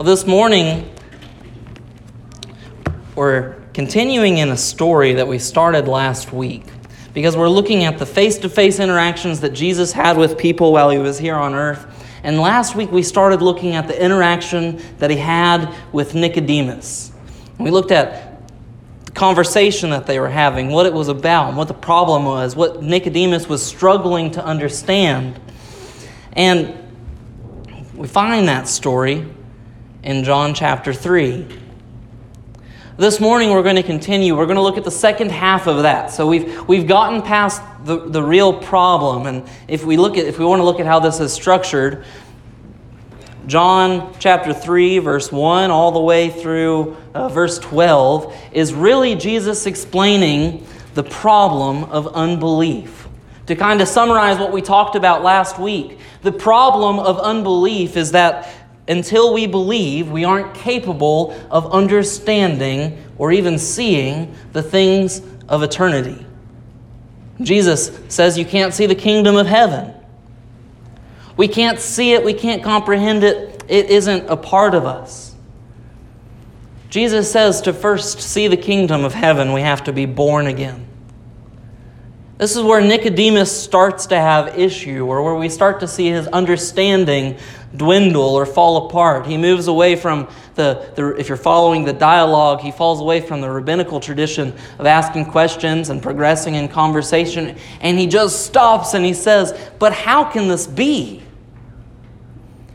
Well, this morning, we're continuing in a story that we started last week because we're looking at the face to face interactions that Jesus had with people while he was here on earth. And last week we started looking at the interaction that he had with Nicodemus. We looked at the conversation that they were having, what it was about, what the problem was, what Nicodemus was struggling to understand. And we find that story in John chapter 3. This morning we're going to continue. We're going to look at the second half of that. So we've we've gotten past the, the real problem. And if we look at if we want to look at how this is structured, John chapter 3, verse 1, all the way through uh, verse 12, is really Jesus explaining the problem of unbelief. To kind of summarize what we talked about last week, the problem of unbelief is that until we believe, we aren't capable of understanding or even seeing the things of eternity. Jesus says you can't see the kingdom of heaven. We can't see it, we can't comprehend it, it isn't a part of us. Jesus says to first see the kingdom of heaven, we have to be born again. This is where Nicodemus starts to have issue, or where we start to see his understanding dwindle or fall apart. He moves away from the, the, if you're following the dialogue, he falls away from the rabbinical tradition of asking questions and progressing in conversation, and he just stops and he says, But how can this be?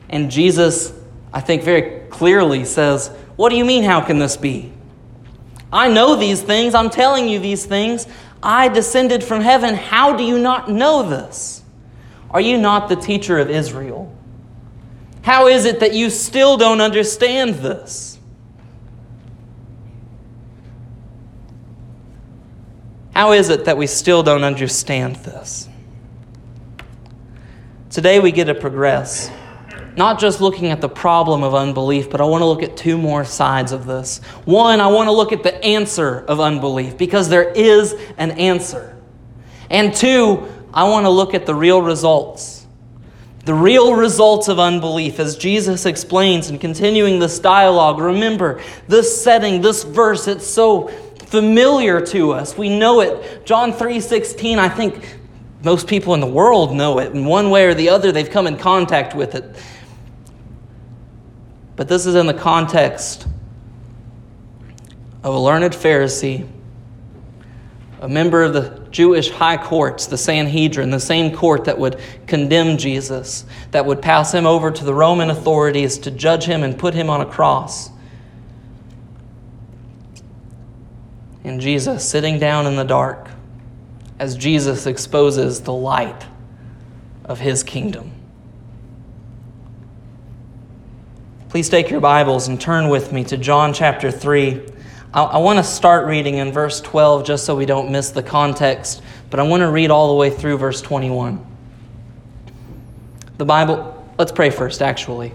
And Jesus, I think, very clearly says, What do you mean, how can this be? I know these things. I'm telling you these things. I descended from heaven. How do you not know this? Are you not the teacher of Israel? How is it that you still don't understand this? How is it that we still don't understand this? Today we get to progress not just looking at the problem of unbelief, but I want to look at two more sides of this. One, I want to look at the answer of unbelief because there is an answer. And two, I want to look at the real results. The real results of unbelief, as Jesus explains in continuing this dialogue. Remember, this setting, this verse, it's so familiar to us. We know it. John 3 16, I think most people in the world know it. In one way or the other, they've come in contact with it. But this is in the context of a learned Pharisee, a member of the Jewish high courts, the Sanhedrin, the same court that would condemn Jesus, that would pass him over to the Roman authorities to judge him and put him on a cross. And Jesus sitting down in the dark as Jesus exposes the light of his kingdom. Please take your Bibles and turn with me to John chapter 3. I, I want to start reading in verse 12 just so we don't miss the context, but I want to read all the way through verse 21. The Bible, let's pray first, actually.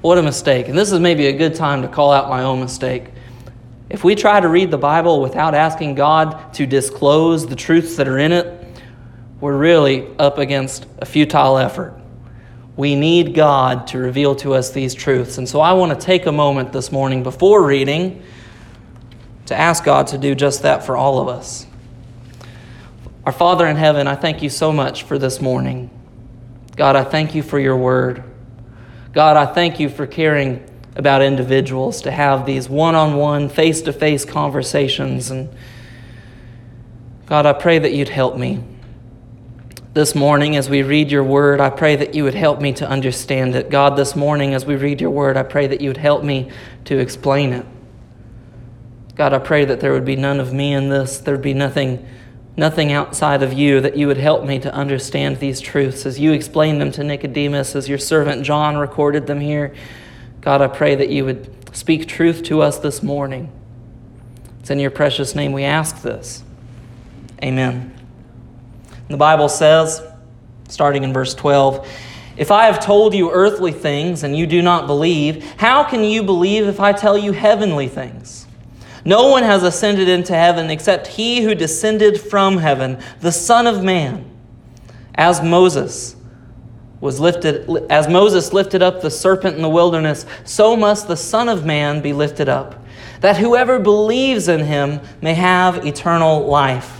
What a mistake. And this is maybe a good time to call out my own mistake. If we try to read the Bible without asking God to disclose the truths that are in it, we're really up against a futile effort. We need God to reveal to us these truths. And so I want to take a moment this morning before reading to ask God to do just that for all of us. Our Father in heaven, I thank you so much for this morning. God, I thank you for your word. God, I thank you for caring about individuals to have these one on one, face to face conversations. And God, I pray that you'd help me this morning as we read your word, I pray that you would help me to understand it. God, this morning as we read your word, I pray that you would help me to explain it. God, I pray that there would be none of me in this. There would be nothing, nothing outside of you, that you would help me to understand these truths as you explained them to Nicodemus, as your servant John recorded them here. God, I pray that you would speak truth to us this morning. It's in your precious name we ask this. Amen. The Bible says, starting in verse 12, If I have told you earthly things and you do not believe, how can you believe if I tell you heavenly things? No one has ascended into heaven except he who descended from heaven, the Son of Man. As Moses was lifted as Moses lifted up the serpent in the wilderness, so must the Son of Man be lifted up, that whoever believes in him may have eternal life.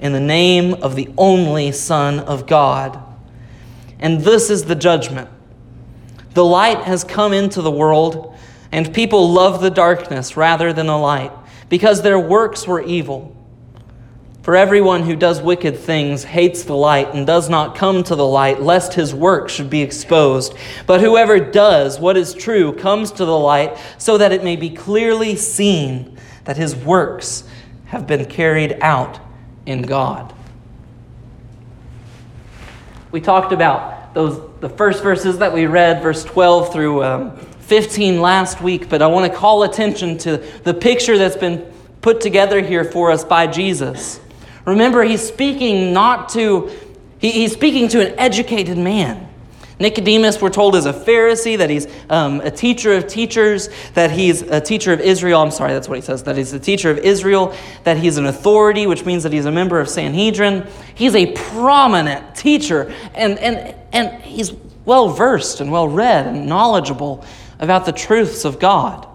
in the name of the only Son of God. And this is the judgment. The light has come into the world, and people love the darkness rather than the light, because their works were evil. For everyone who does wicked things hates the light and does not come to the light, lest his work should be exposed. But whoever does what is true comes to the light, so that it may be clearly seen that his works have been carried out in God. We talked about those the first verses that we read, verse 12 through um, 15 last week, but I want to call attention to the picture that's been put together here for us by Jesus. Remember, he's speaking not to, he, he's speaking to an educated man. Nicodemus, we're told, is a Pharisee, that he's um, a teacher of teachers, that he's a teacher of Israel. I'm sorry, that's what he says, that he's a teacher of Israel, that he's an authority, which means that he's a member of Sanhedrin. He's a prominent teacher, and, and, and he's well versed and well read and knowledgeable about the truths of God.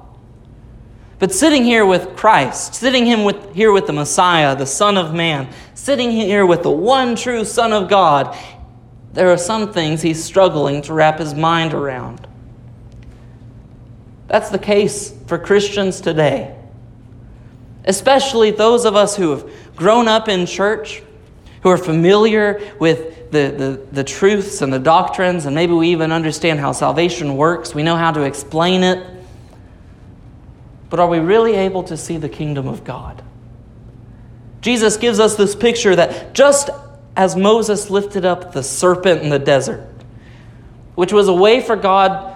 But sitting here with Christ, sitting him with, here with the Messiah, the Son of Man, sitting here with the one true Son of God, there are some things he's struggling to wrap his mind around. That's the case for Christians today, especially those of us who have grown up in church, who are familiar with the, the, the truths and the doctrines, and maybe we even understand how salvation works. We know how to explain it. But are we really able to see the kingdom of God? Jesus gives us this picture that just as Moses lifted up the serpent in the desert, which was a way for God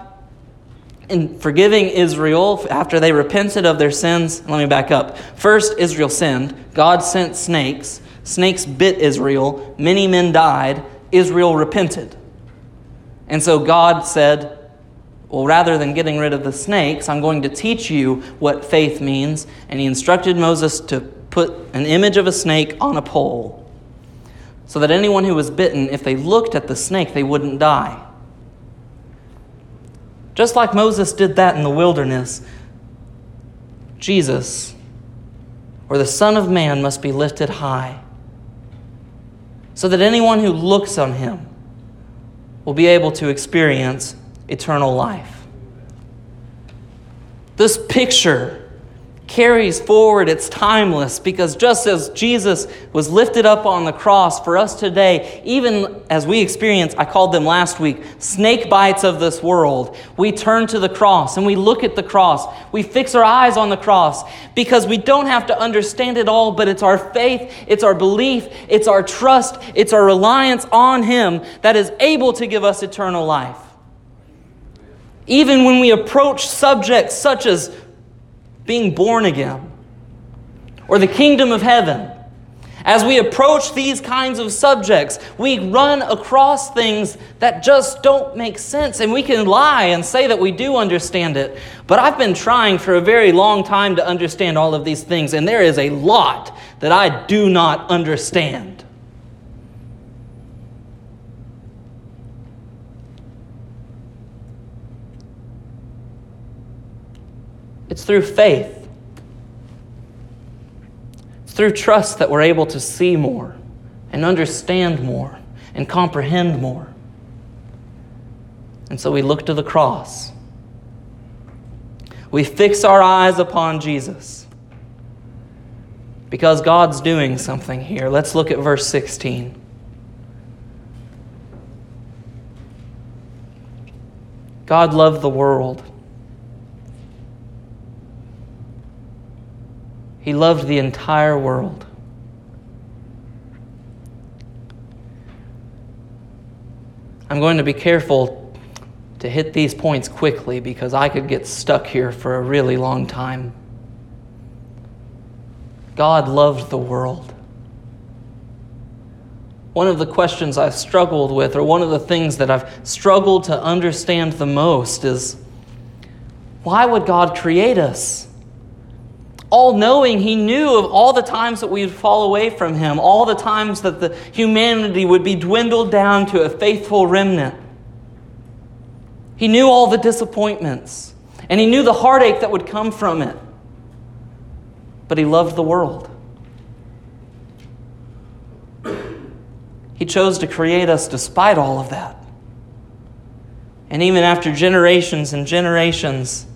in forgiving Israel after they repented of their sins. Let me back up. First, Israel sinned. God sent snakes. Snakes bit Israel. Many men died. Israel repented. And so God said, well, rather than getting rid of the snakes, I'm going to teach you what faith means. And he instructed Moses to put an image of a snake on a pole so that anyone who was bitten, if they looked at the snake, they wouldn't die. Just like Moses did that in the wilderness, Jesus, or the Son of Man, must be lifted high so that anyone who looks on him will be able to experience eternal life. This picture carries forward, it's timeless because just as Jesus was lifted up on the cross for us today, even as we experience, I called them last week, snake bites of this world, we turn to the cross and we look at the cross. We fix our eyes on the cross because we don't have to understand it all, but it's our faith, it's our belief, it's our trust, it's our reliance on Him that is able to give us eternal life. Even when we approach subjects such as being born again or the kingdom of heaven, as we approach these kinds of subjects, we run across things that just don't make sense. And we can lie and say that we do understand it. But I've been trying for a very long time to understand all of these things, and there is a lot that I do not understand. It's through faith. It's through trust that we're able to see more and understand more and comprehend more. And so we look to the cross. We fix our eyes upon Jesus because God's doing something here. Let's look at verse 16. God loved the world He loved the entire world. I'm going to be careful to hit these points quickly because I could get stuck here for a really long time. God loved the world. One of the questions I've struggled with, or one of the things that I've struggled to understand the most, is why would God create us? All knowing, He knew of all the times that we would fall away from Him, all the times that the humanity would be dwindled down to a faithful remnant. He knew all the disappointments, and He knew the heartache that would come from it. But He loved the world. He chose to create us despite all of that. And even after generations and generations,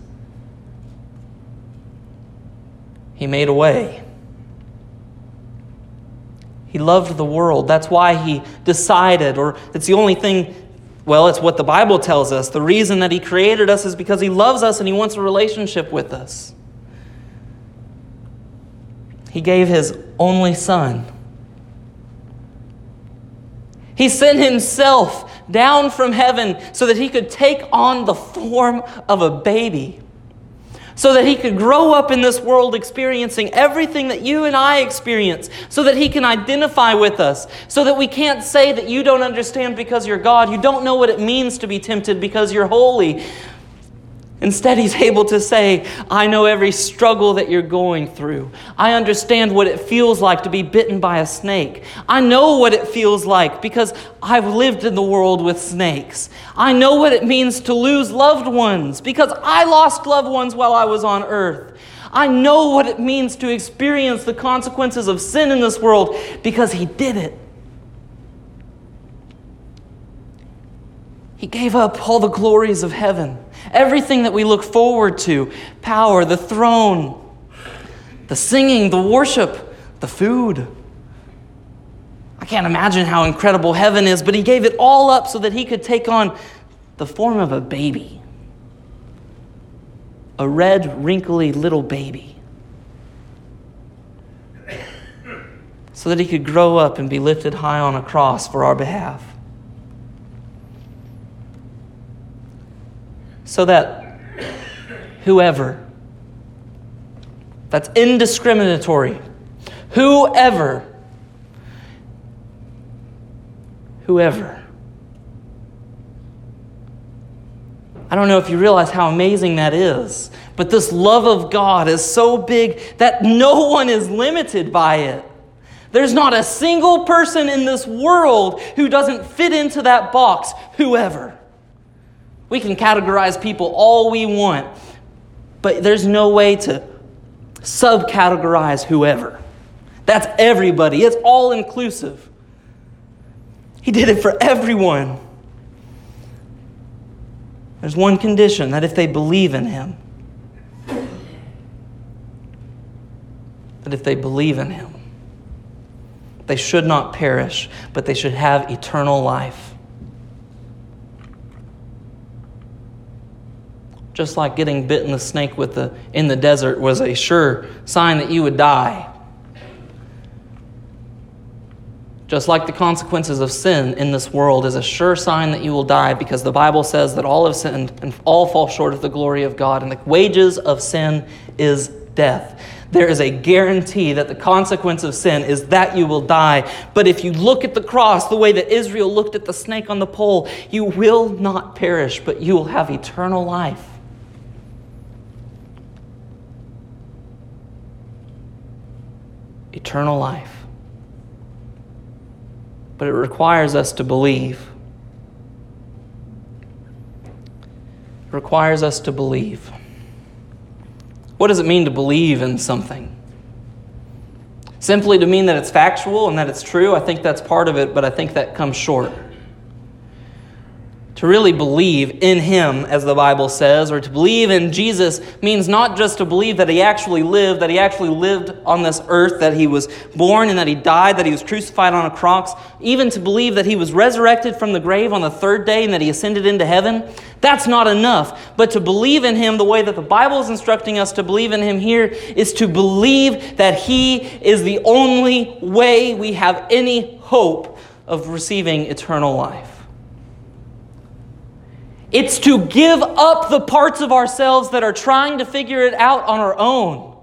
He made a way. He loved the world. That's why He decided, or it's the only thing, well, it's what the Bible tells us. The reason that He created us is because He loves us and He wants a relationship with us. He gave His only Son. He sent Himself down from heaven so that He could take on the form of a baby so that he could grow up in this world experiencing everything that you and I experience, so that he can identify with us, so that we can't say that you don't understand because you're God, you don't know what it means to be tempted because you're holy. Instead, he's able to say, I know every struggle that you're going through. I understand what it feels like to be bitten by a snake. I know what it feels like because I've lived in the world with snakes. I know what it means to lose loved ones because I lost loved ones while I was on earth. I know what it means to experience the consequences of sin in this world because he did it. He gave up all the glories of heaven everything that we look forward to power, the throne, the singing, the worship, the food. I can't imagine how incredible heaven is, but he gave it all up so that he could take on the form of a baby. A red, wrinkly little baby. So that he could grow up and be lifted high on a cross for our behalf. So that whoever, that's indiscriminatory, whoever, whoever. I don't know if you realize how amazing that is, but this love of God is so big that no one is limited by it. There's not a single person in this world who doesn't fit into that box, whoever. We can categorize people all we want, but there's no way to subcategorize whoever. That's everybody, it's all inclusive. He did it for everyone. There's one condition that if they believe in Him, that if they believe in Him, they should not perish, but they should have eternal life. Just like getting bitten the snake with the, in the desert was a sure sign that you would die. Just like the consequences of sin in this world is a sure sign that you will die because the Bible says that all have sinned and all fall short of the glory of God, and the wages of sin is death. There is a guarantee that the consequence of sin is that you will die. But if you look at the cross the way that Israel looked at the snake on the pole, you will not perish, but you will have eternal life. Eternal life. But it requires us to believe. It requires us to believe. What does it mean to believe in something? Simply to mean that it's factual and that it's true, I think that's part of it, but I think that comes short to really believe in Him, as the Bible says, or to believe in Jesus means not just to believe that He actually lived, that He actually lived on this earth, that He was born and that He died, that He was crucified on a cross, even to believe that He was resurrected from the grave on the third day and that He ascended into heaven. That's not enough. But to believe in Him the way that the Bible is instructing us to believe in Him here is to believe that He is the only way we have any hope of receiving eternal life. It's to give up the parts of ourselves that are trying to figure it out on our own.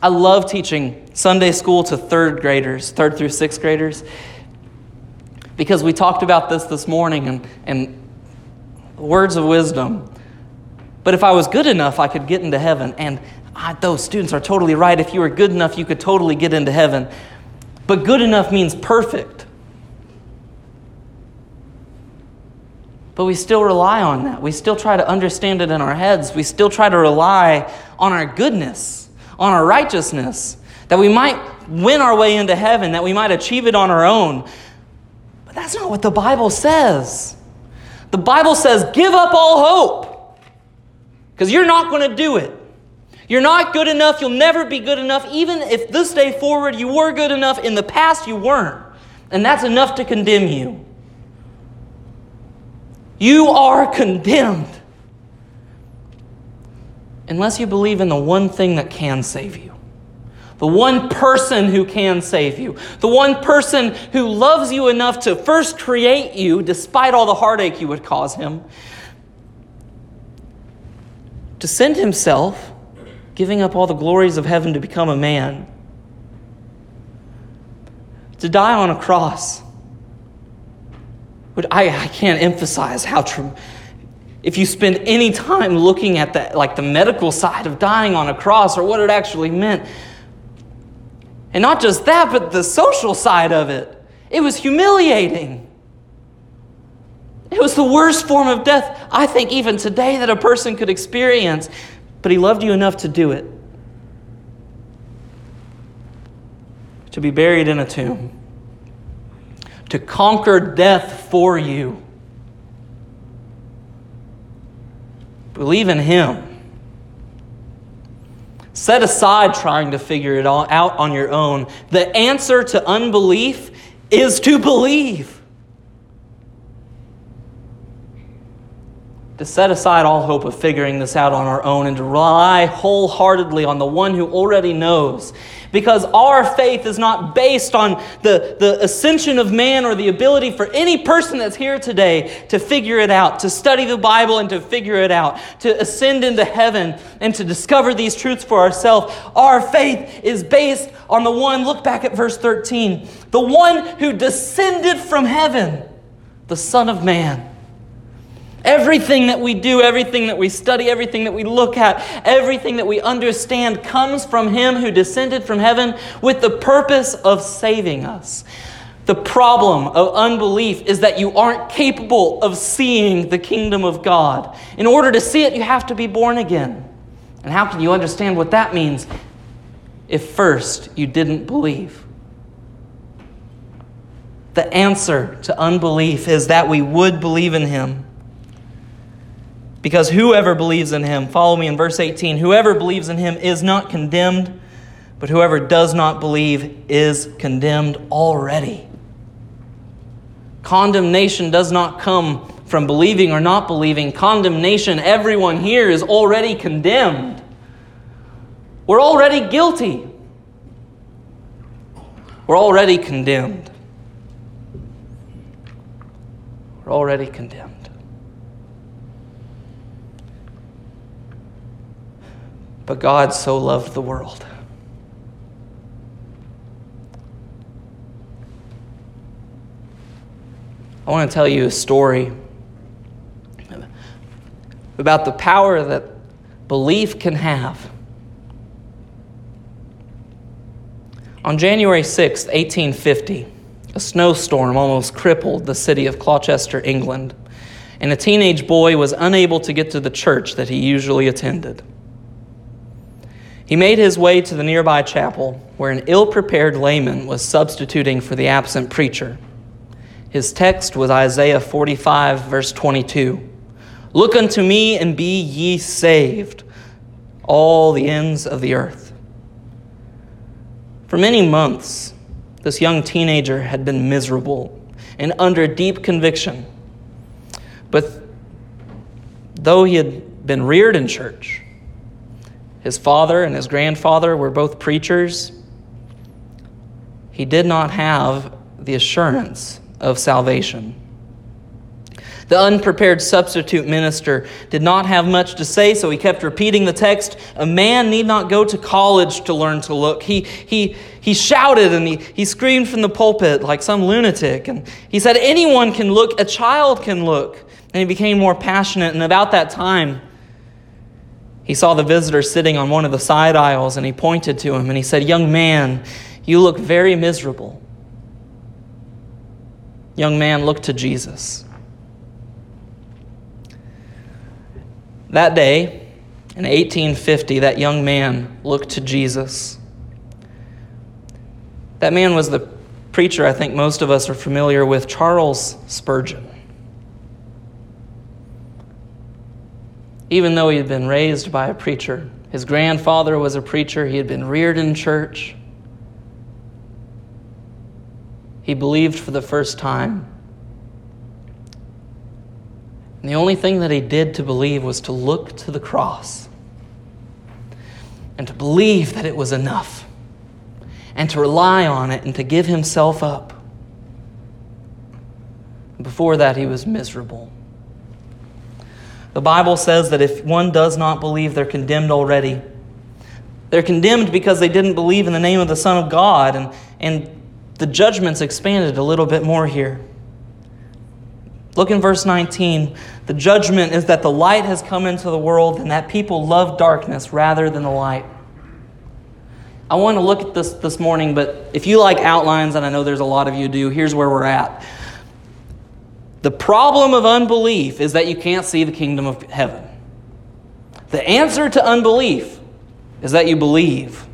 I love teaching Sunday school to third graders, third through sixth graders, because we talked about this this morning and, and words of wisdom. But if I was good enough, I could get into heaven. And I, those students are totally right. If you were good enough, you could totally get into heaven. But good enough means perfect. But we still rely on that. We still try to understand it in our heads. We still try to rely on our goodness on our righteousness, that we might win our way into heaven, that we might achieve it on our own. But that's not what the Bible says. The Bible says, give up all hope because you're not going to do it. You're not good enough. You'll never be good enough. Even if this day forward you were good enough, in the past you weren't. And that's enough to condemn you. You are condemned unless you believe in the one thing that can save you. The one person who can save you. The one person who loves you enough to first create you, despite all the heartache you would cause him, to send himself, giving up all the glories of heaven to become a man, to die on a cross. But I, I can't emphasize how true if you spend any time looking at the, like the medical side of dying on a cross or what it actually meant, and not just that, but the social side of it, it was humiliating. It was the worst form of death, I think, even today, that a person could experience. But he loved you enough to do it. To be buried in a tomb. To conquer death for you. Believe in Him. Set aside trying to figure it all out on your own. The answer to unbelief is to believe. To set aside all hope of figuring this out on our own and to rely wholeheartedly on the one who already knows because our faith is not based on the, the ascension of man or the ability for any person that's here today to figure it out, to study the Bible and to figure it out, to ascend into heaven and to discover these truths for ourselves. Our faith is based on the one, look back at verse 13, the one who descended from heaven, the Son of Man Everything that we do, everything that we study, everything that we look at, everything that we understand comes from Him who descended from heaven with the purpose of saving us. The problem of unbelief is that you aren't capable of seeing the kingdom of God. In order to see it, you have to be born again. And how can you understand what that means if first you didn't believe? The answer to unbelief is that we would believe in Him because whoever believes in him, follow me in verse 18, whoever believes in him is not condemned, but whoever does not believe is condemned already. Condemnation does not come from believing or not believing. Condemnation, everyone here is already condemned. We're already guilty. We're already condemned. We're already condemned. But God so loved the world. I want to tell you a story about the power that belief can have. On January 6, 1850, a snowstorm almost crippled the city of Gloucester, England, and a teenage boy was unable to get to the church that he usually attended. He made his way to the nearby chapel where an ill prepared layman was substituting for the absent preacher. His text was Isaiah 45, verse 22. Look unto me and be ye saved, all the ends of the earth. For many months, this young teenager had been miserable and under deep conviction. But though he had been reared in church, his father and his grandfather were both preachers. He did not have the assurance of salvation. The unprepared substitute minister did not have much to say, so he kept repeating the text. A man need not go to college to learn to look. He, he, he shouted and he, he screamed from the pulpit like some lunatic. And he said, Anyone can look, a child can look. And he became more passionate. And about that time, he saw the visitor sitting on one of the side aisles and he pointed to him and he said, Young man, you look very miserable. Young man, look to Jesus. That day, in 1850, that young man looked to Jesus. That man was the preacher I think most of us are familiar with, Charles Spurgeon. Even though he had been raised by a preacher, his grandfather was a preacher, he had been reared in church, he believed for the first time and the only thing that he did to believe was to look to the cross and to believe that it was enough and to rely on it and to give himself up. Before that, he was miserable. The Bible says that if one does not believe, they're condemned already. They're condemned because they didn't believe in the name of the Son of God, and, and the judgment's expanded a little bit more here. Look in verse 19. The judgment is that the light has come into the world and that people love darkness rather than the light. I want to look at this this morning, but if you like outlines, and I know there's a lot of you do, here's where we're at. The problem of unbelief is that you can't see the kingdom of heaven. The answer to unbelief is that you believe.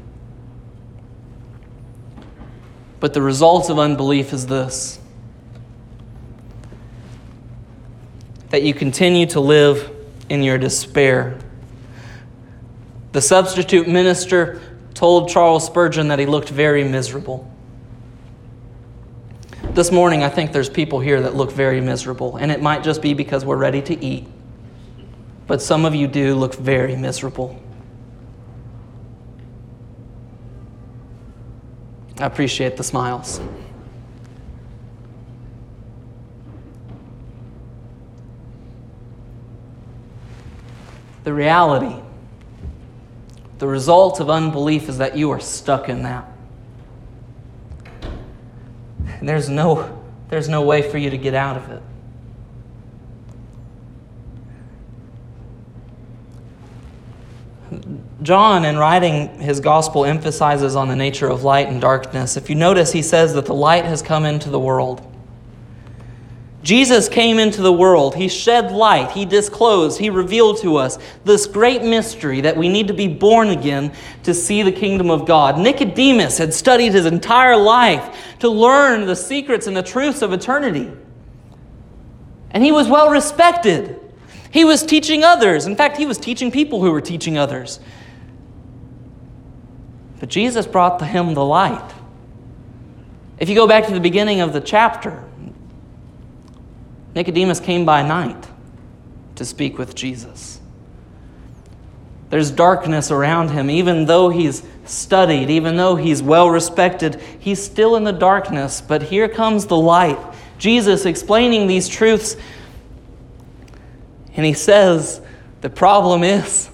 But the result of unbelief is this that you continue to live in your despair. The substitute minister told Charles Spurgeon that he looked very miserable. This morning, I think there's people here that look very miserable, and it might just be because we're ready to eat. But some of you do look very miserable. I appreciate the smiles. the reality. The result of unbelief is that you are stuck in that. And there's no, there's no way for you to get out of it. John, in writing his gospel, emphasizes on the nature of light and darkness. If you notice, he says that the light has come into the world. Jesus came into the world. He shed light. He disclosed. He revealed to us this great mystery that we need to be born again to see the kingdom of God. Nicodemus had studied his entire life to learn the secrets and the truths of eternity. And he was well respected. He was teaching others. In fact, he was teaching people who were teaching others. But Jesus brought to him the light. If you go back to the beginning of the chapter, Nicodemus came by night to speak with Jesus. There's darkness around him. Even though he's studied, even though he's well respected, he's still in the darkness. But here comes the light. Jesus explaining these truths. And he says, The problem is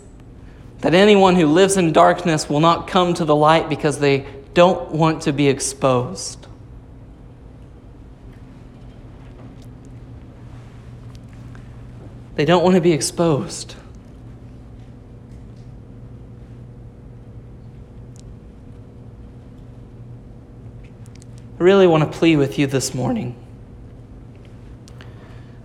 that anyone who lives in darkness will not come to the light because they don't want to be exposed. They don't want to be exposed. I really want to plead with you this morning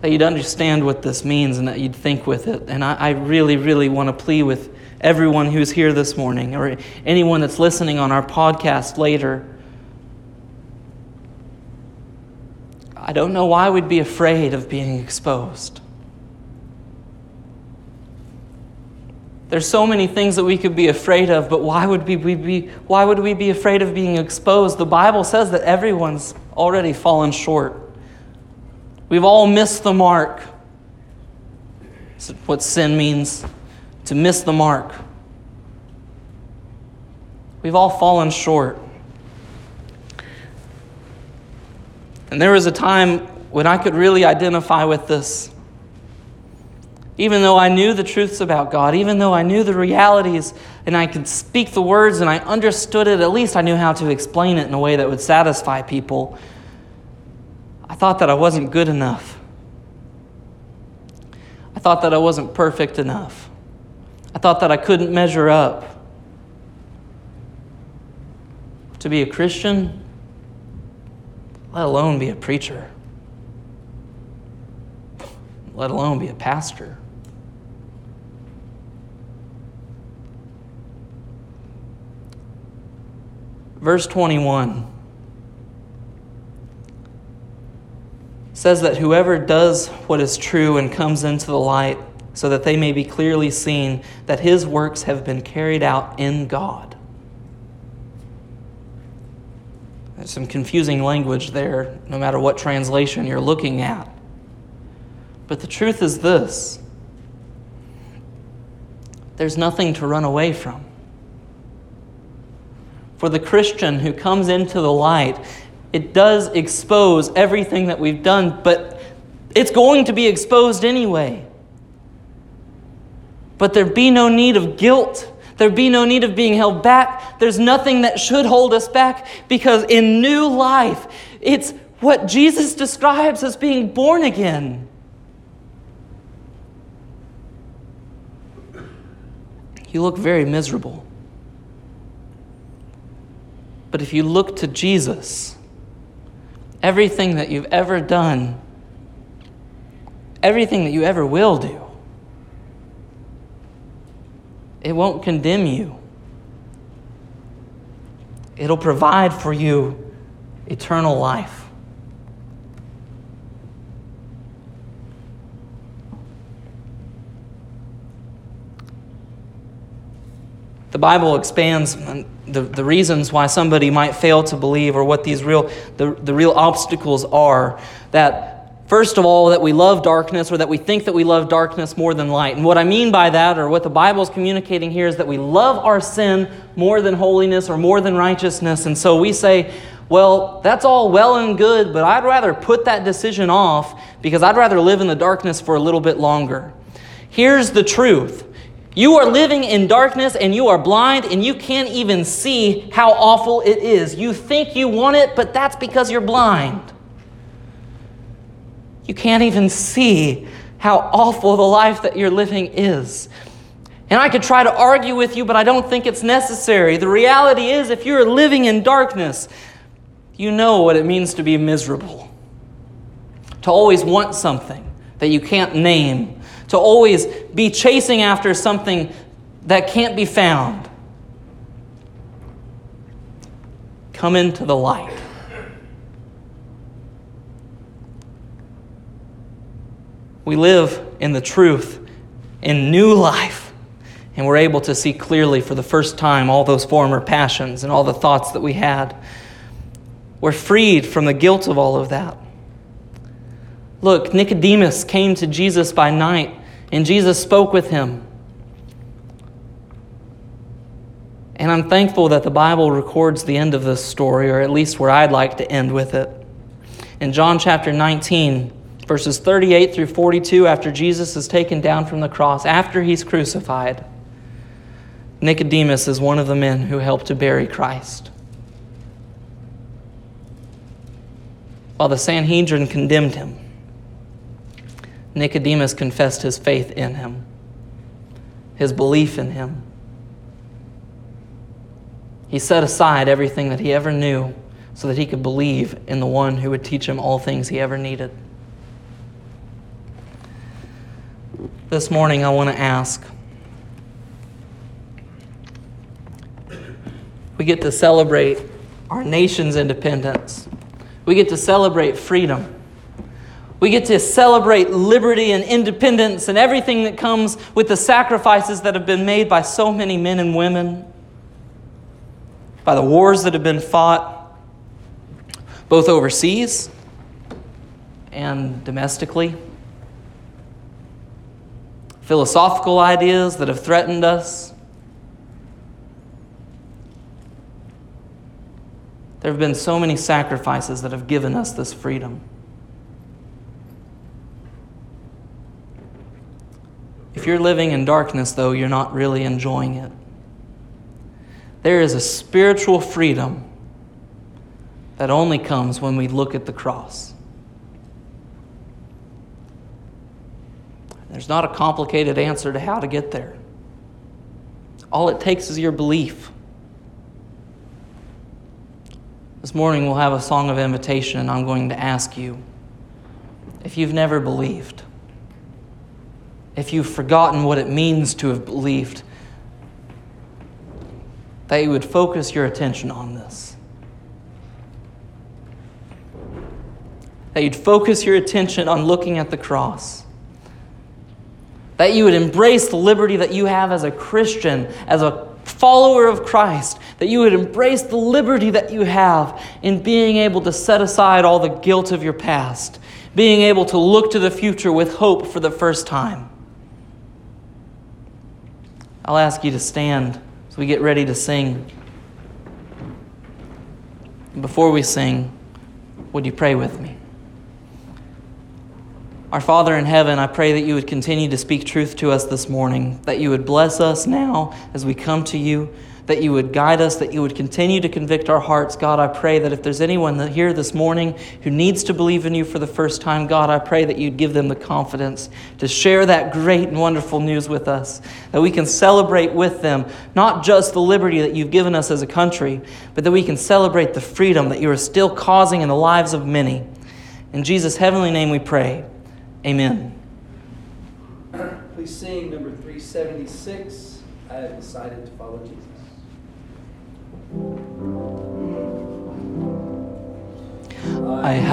that you'd understand what this means and that you'd think with it. And I, I, really, really want to plead with everyone who's here this morning or anyone that's listening on our podcast later. I don't know why we'd be afraid of being exposed. There's so many things that we could be afraid of, but why would we be, why would we be afraid of being exposed? The Bible says that everyone's already fallen short. We've all missed the mark. That's what sin means to miss the mark. We've all fallen short. And there was a time when I could really identify with this. Even though I knew the truths about God, even though I knew the realities and I could speak the words and I understood it, at least I knew how to explain it in a way that would satisfy people, I thought that I wasn't good enough. I thought that I wasn't perfect enough. I thought that I couldn't measure up. To be a Christian, let alone be a preacher, let alone be a pastor. Verse 21 says that whoever does what is true and comes into the light, so that they may be clearly seen that his works have been carried out in God. There's some confusing language there, no matter what translation you're looking at. But the truth is this there's nothing to run away from for the Christian who comes into the light, it does expose everything that we've done, but it's going to be exposed anyway. But there be no need of guilt. There be no need of being held back. There's nothing that should hold us back because in new life, it's what Jesus describes as being born again. You look very miserable. But if you look to Jesus, everything that you've ever done, everything that you ever will do, it won't condemn you. It'll provide for you eternal life. The Bible expands the, the reasons why somebody might fail to believe or what these real the, the real obstacles are. That first of all, that we love darkness or that we think that we love darkness more than light. And what I mean by that, or what the Bible is communicating here, is that we love our sin more than holiness or more than righteousness. And so we say, well, that's all well and good, but I'd rather put that decision off because I'd rather live in the darkness for a little bit longer. Here's the truth you are living in darkness and you are blind and you can't even see how awful it is. You think you want it, but that's because you're blind. You can't even see how awful the life that you're living is. And I could try to argue with you, but I don't think it's necessary. The reality is, if you're living in darkness, you know what it means to be miserable, to always want something that you can't name to always be chasing after something that can't be found. Come into the light. We live in the truth, in new life, and we're able to see clearly for the first time all those former passions and all the thoughts that we had. We're freed from the guilt of all of that. Look, Nicodemus came to Jesus by night and Jesus spoke with him. And I'm thankful that the Bible records the end of this story, or at least where I'd like to end with it. In John chapter 19, verses 38 through 42, after Jesus is taken down from the cross, after he's crucified, Nicodemus is one of the men who helped to bury Christ. While the Sanhedrin condemned him, Nicodemus confessed his faith in him, his belief in him. He set aside everything that he ever knew so that he could believe in the one who would teach him all things he ever needed. This morning, I want to ask we get to celebrate our nation's independence, we get to celebrate freedom. We get to celebrate liberty and independence and everything that comes with the sacrifices that have been made by so many men and women, by the wars that have been fought, both overseas and domestically, philosophical ideas that have threatened us. There have been so many sacrifices that have given us this freedom. You're living in darkness, though, you're not really enjoying it. There is a spiritual freedom that only comes when we look at the cross. There's not a complicated answer to how to get there. All it takes is your belief. This morning we'll have a song of invitation, and I'm going to ask you if you've never believed, if you've forgotten what it means to have believed, that you would focus your attention on this. That you'd focus your attention on looking at the cross. That you would embrace the liberty that you have as a Christian, as a follower of Christ, that you would embrace the liberty that you have in being able to set aside all the guilt of your past, being able to look to the future with hope for the first time. I'll ask you to stand as we get ready to sing. Before we sing, would you pray with me? Our Father in heaven, I pray that you would continue to speak truth to us this morning, that you would bless us now as we come to you, that you would guide us, that you would continue to convict our hearts. God, I pray that if there's anyone here this morning who needs to believe in you for the first time, God, I pray that you'd give them the confidence to share that great and wonderful news with us, that we can celebrate with them not just the liberty that you've given us as a country, but that we can celebrate the freedom that you are still causing in the lives of many. In Jesus' heavenly name we pray. Amen. Please sing number 376. I have decided to follow Jesus. I have.